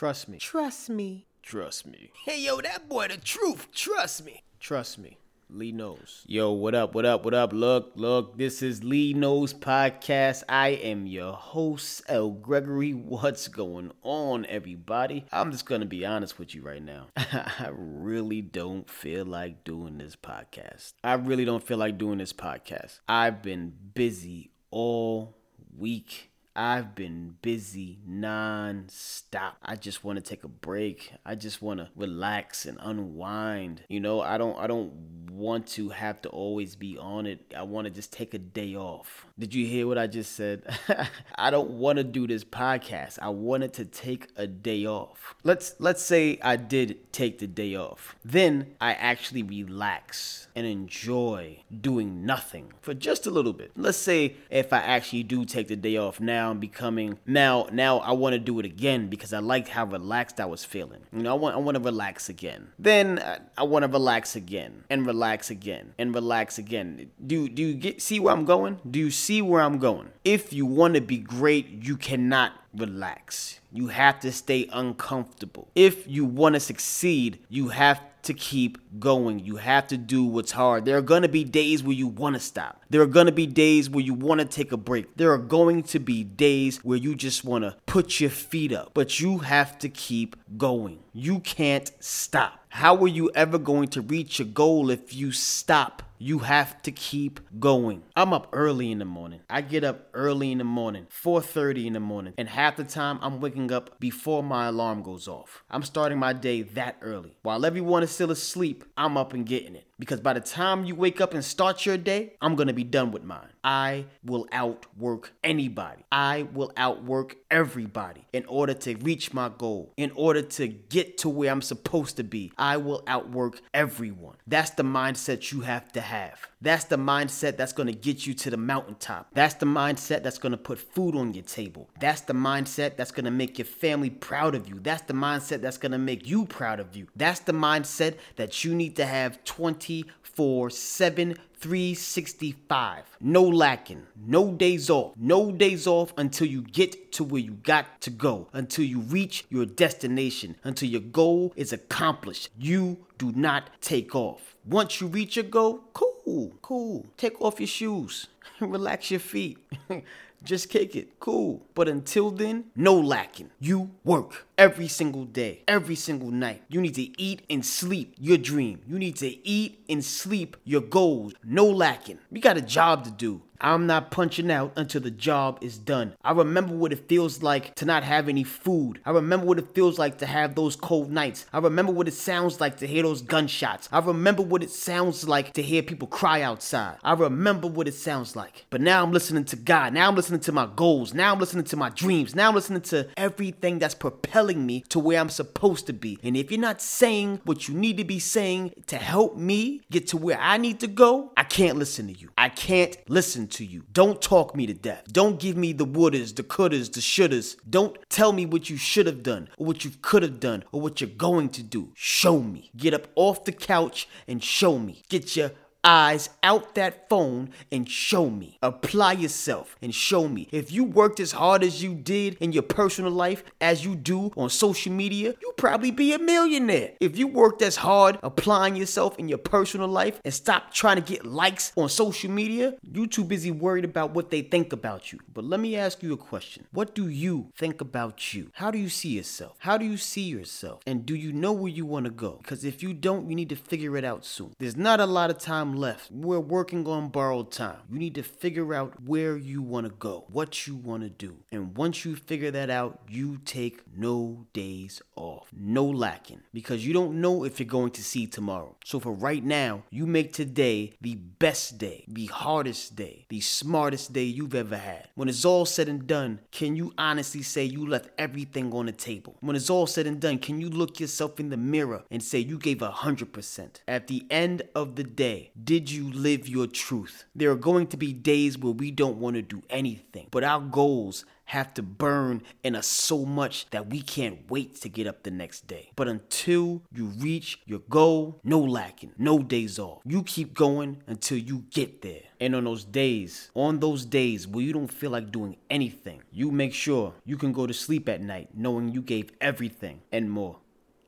Trust me. Trust me. Trust me. Hey, yo, that boy, the truth. Trust me. Trust me. Lee knows. Yo, what up? What up? What up? Look, look. This is Lee Knows Podcast. I am your host, L. Gregory. What's going on, everybody? I'm just gonna be honest with you right now. I really don't feel like doing this podcast. I really don't feel like doing this podcast. I've been busy all week. I've been busy non-stop. I just want to take a break. I just want to relax and unwind. You know, I don't I don't want to have to always be on it. I want to just take a day off. Did you hear what I just said? I don't want to do this podcast. I wanted to take a day off. Let's let's say I did take the day off. Then I actually relax and enjoy doing nothing for just a little bit. Let's say if I actually do take the day off now I'm becoming now now I want to do it again because I liked how relaxed I was feeling. You know, I want I want to relax again. Then uh, I, I want to relax again and relax again and relax again. Do do you get see where I'm going? Do you see where I'm going? If you want to be great, you cannot relax. You have to stay uncomfortable. If you want to succeed, you have to keep going. You have to do what's hard. There are going to be days where you want to stop. There are going to be days where you want to take a break. There are going to be days where you just want to put your feet up, but you have to keep going. You can't stop. How are you ever going to reach your goal if you stop? You have to keep going. I'm up early in the morning. I get up early in the morning, 4:30 in the morning, and half the time I'm waking up before my alarm goes off. I'm starting my day that early. While everyone is still asleep, I'm up and getting it. Because by the time you wake up and start your day, I'm gonna be done with mine. I will outwork anybody. I will outwork everybody in order to reach my goal, in order to get to where I'm supposed to be. I will outwork everyone. That's the mindset you have to have. That's the mindset that's gonna get you to the mountaintop. That's the mindset that's gonna put food on your table. That's the mindset that's gonna make your family proud of you. That's the mindset that's gonna make you proud of you. That's the mindset that you need to have 24 7 365. No lacking, no days off, no days off until you get to where you got to go, until you reach your destination, until your goal is accomplished. You do not take off. Once you reach your goal, cool, cool. Take off your shoes, relax your feet. Just kick it. Cool. But until then, no lacking. You work every single day, every single night. You need to eat and sleep your dream. You need to eat and sleep your goals. No lacking. We got a job to do. I'm not punching out until the job is done. I remember what it feels like to not have any food. I remember what it feels like to have those cold nights. I remember what it sounds like to hear those gunshots. I remember what it sounds like to hear people cry outside. I remember what it sounds like. But now I'm listening to God. Now I'm listening to my goals. Now I'm listening to my dreams. Now I'm listening to everything that's propelling me to where I'm supposed to be. And if you're not saying what you need to be saying to help me get to where I need to go, can't listen to you. I can't listen to you. Don't talk me to death. Don't give me the wouldas, the couldas, the shouldas. Don't tell me what you should have done or what you could have done or what you're going to do. Show me. Get up off the couch and show me. Get your eyes out that phone and show me. Apply yourself and show me. If you worked as hard as you did in your personal life as you do on social media, you probably be a millionaire. If you worked as hard applying yourself in your personal life and stop trying to get likes on social media, you too busy worried about what they think about you. But let me ask you a question. What do you think about you? How do you see yourself? How do you see yourself? And do you know where you want to go? Because if you don't, you need to figure it out soon. There's not a lot of time left. We're working on borrowed time. You need to figure out where you want to go, what you want to do. And once you figure that out, you take no days off, no lacking, because you don't know if you're going to see tomorrow. So for right now, you make today the best day, the hardest day, the smartest day you've ever had. When it's all said and done, can you honestly say you left everything on the table? When it's all said and done, can you look yourself in the mirror and say you gave 100%? At the end of the day, Did you live your truth? There are going to be days where we don't want to do anything, but our goals have to burn in us so much that we can't wait to get up the next day. But until you reach your goal, no lacking, no days off. You keep going until you get there. And on those days, on those days where you don't feel like doing anything, you make sure you can go to sleep at night knowing you gave everything and more.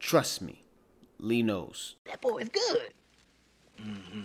Trust me, Lee knows. That boy is good. Mm-hmm.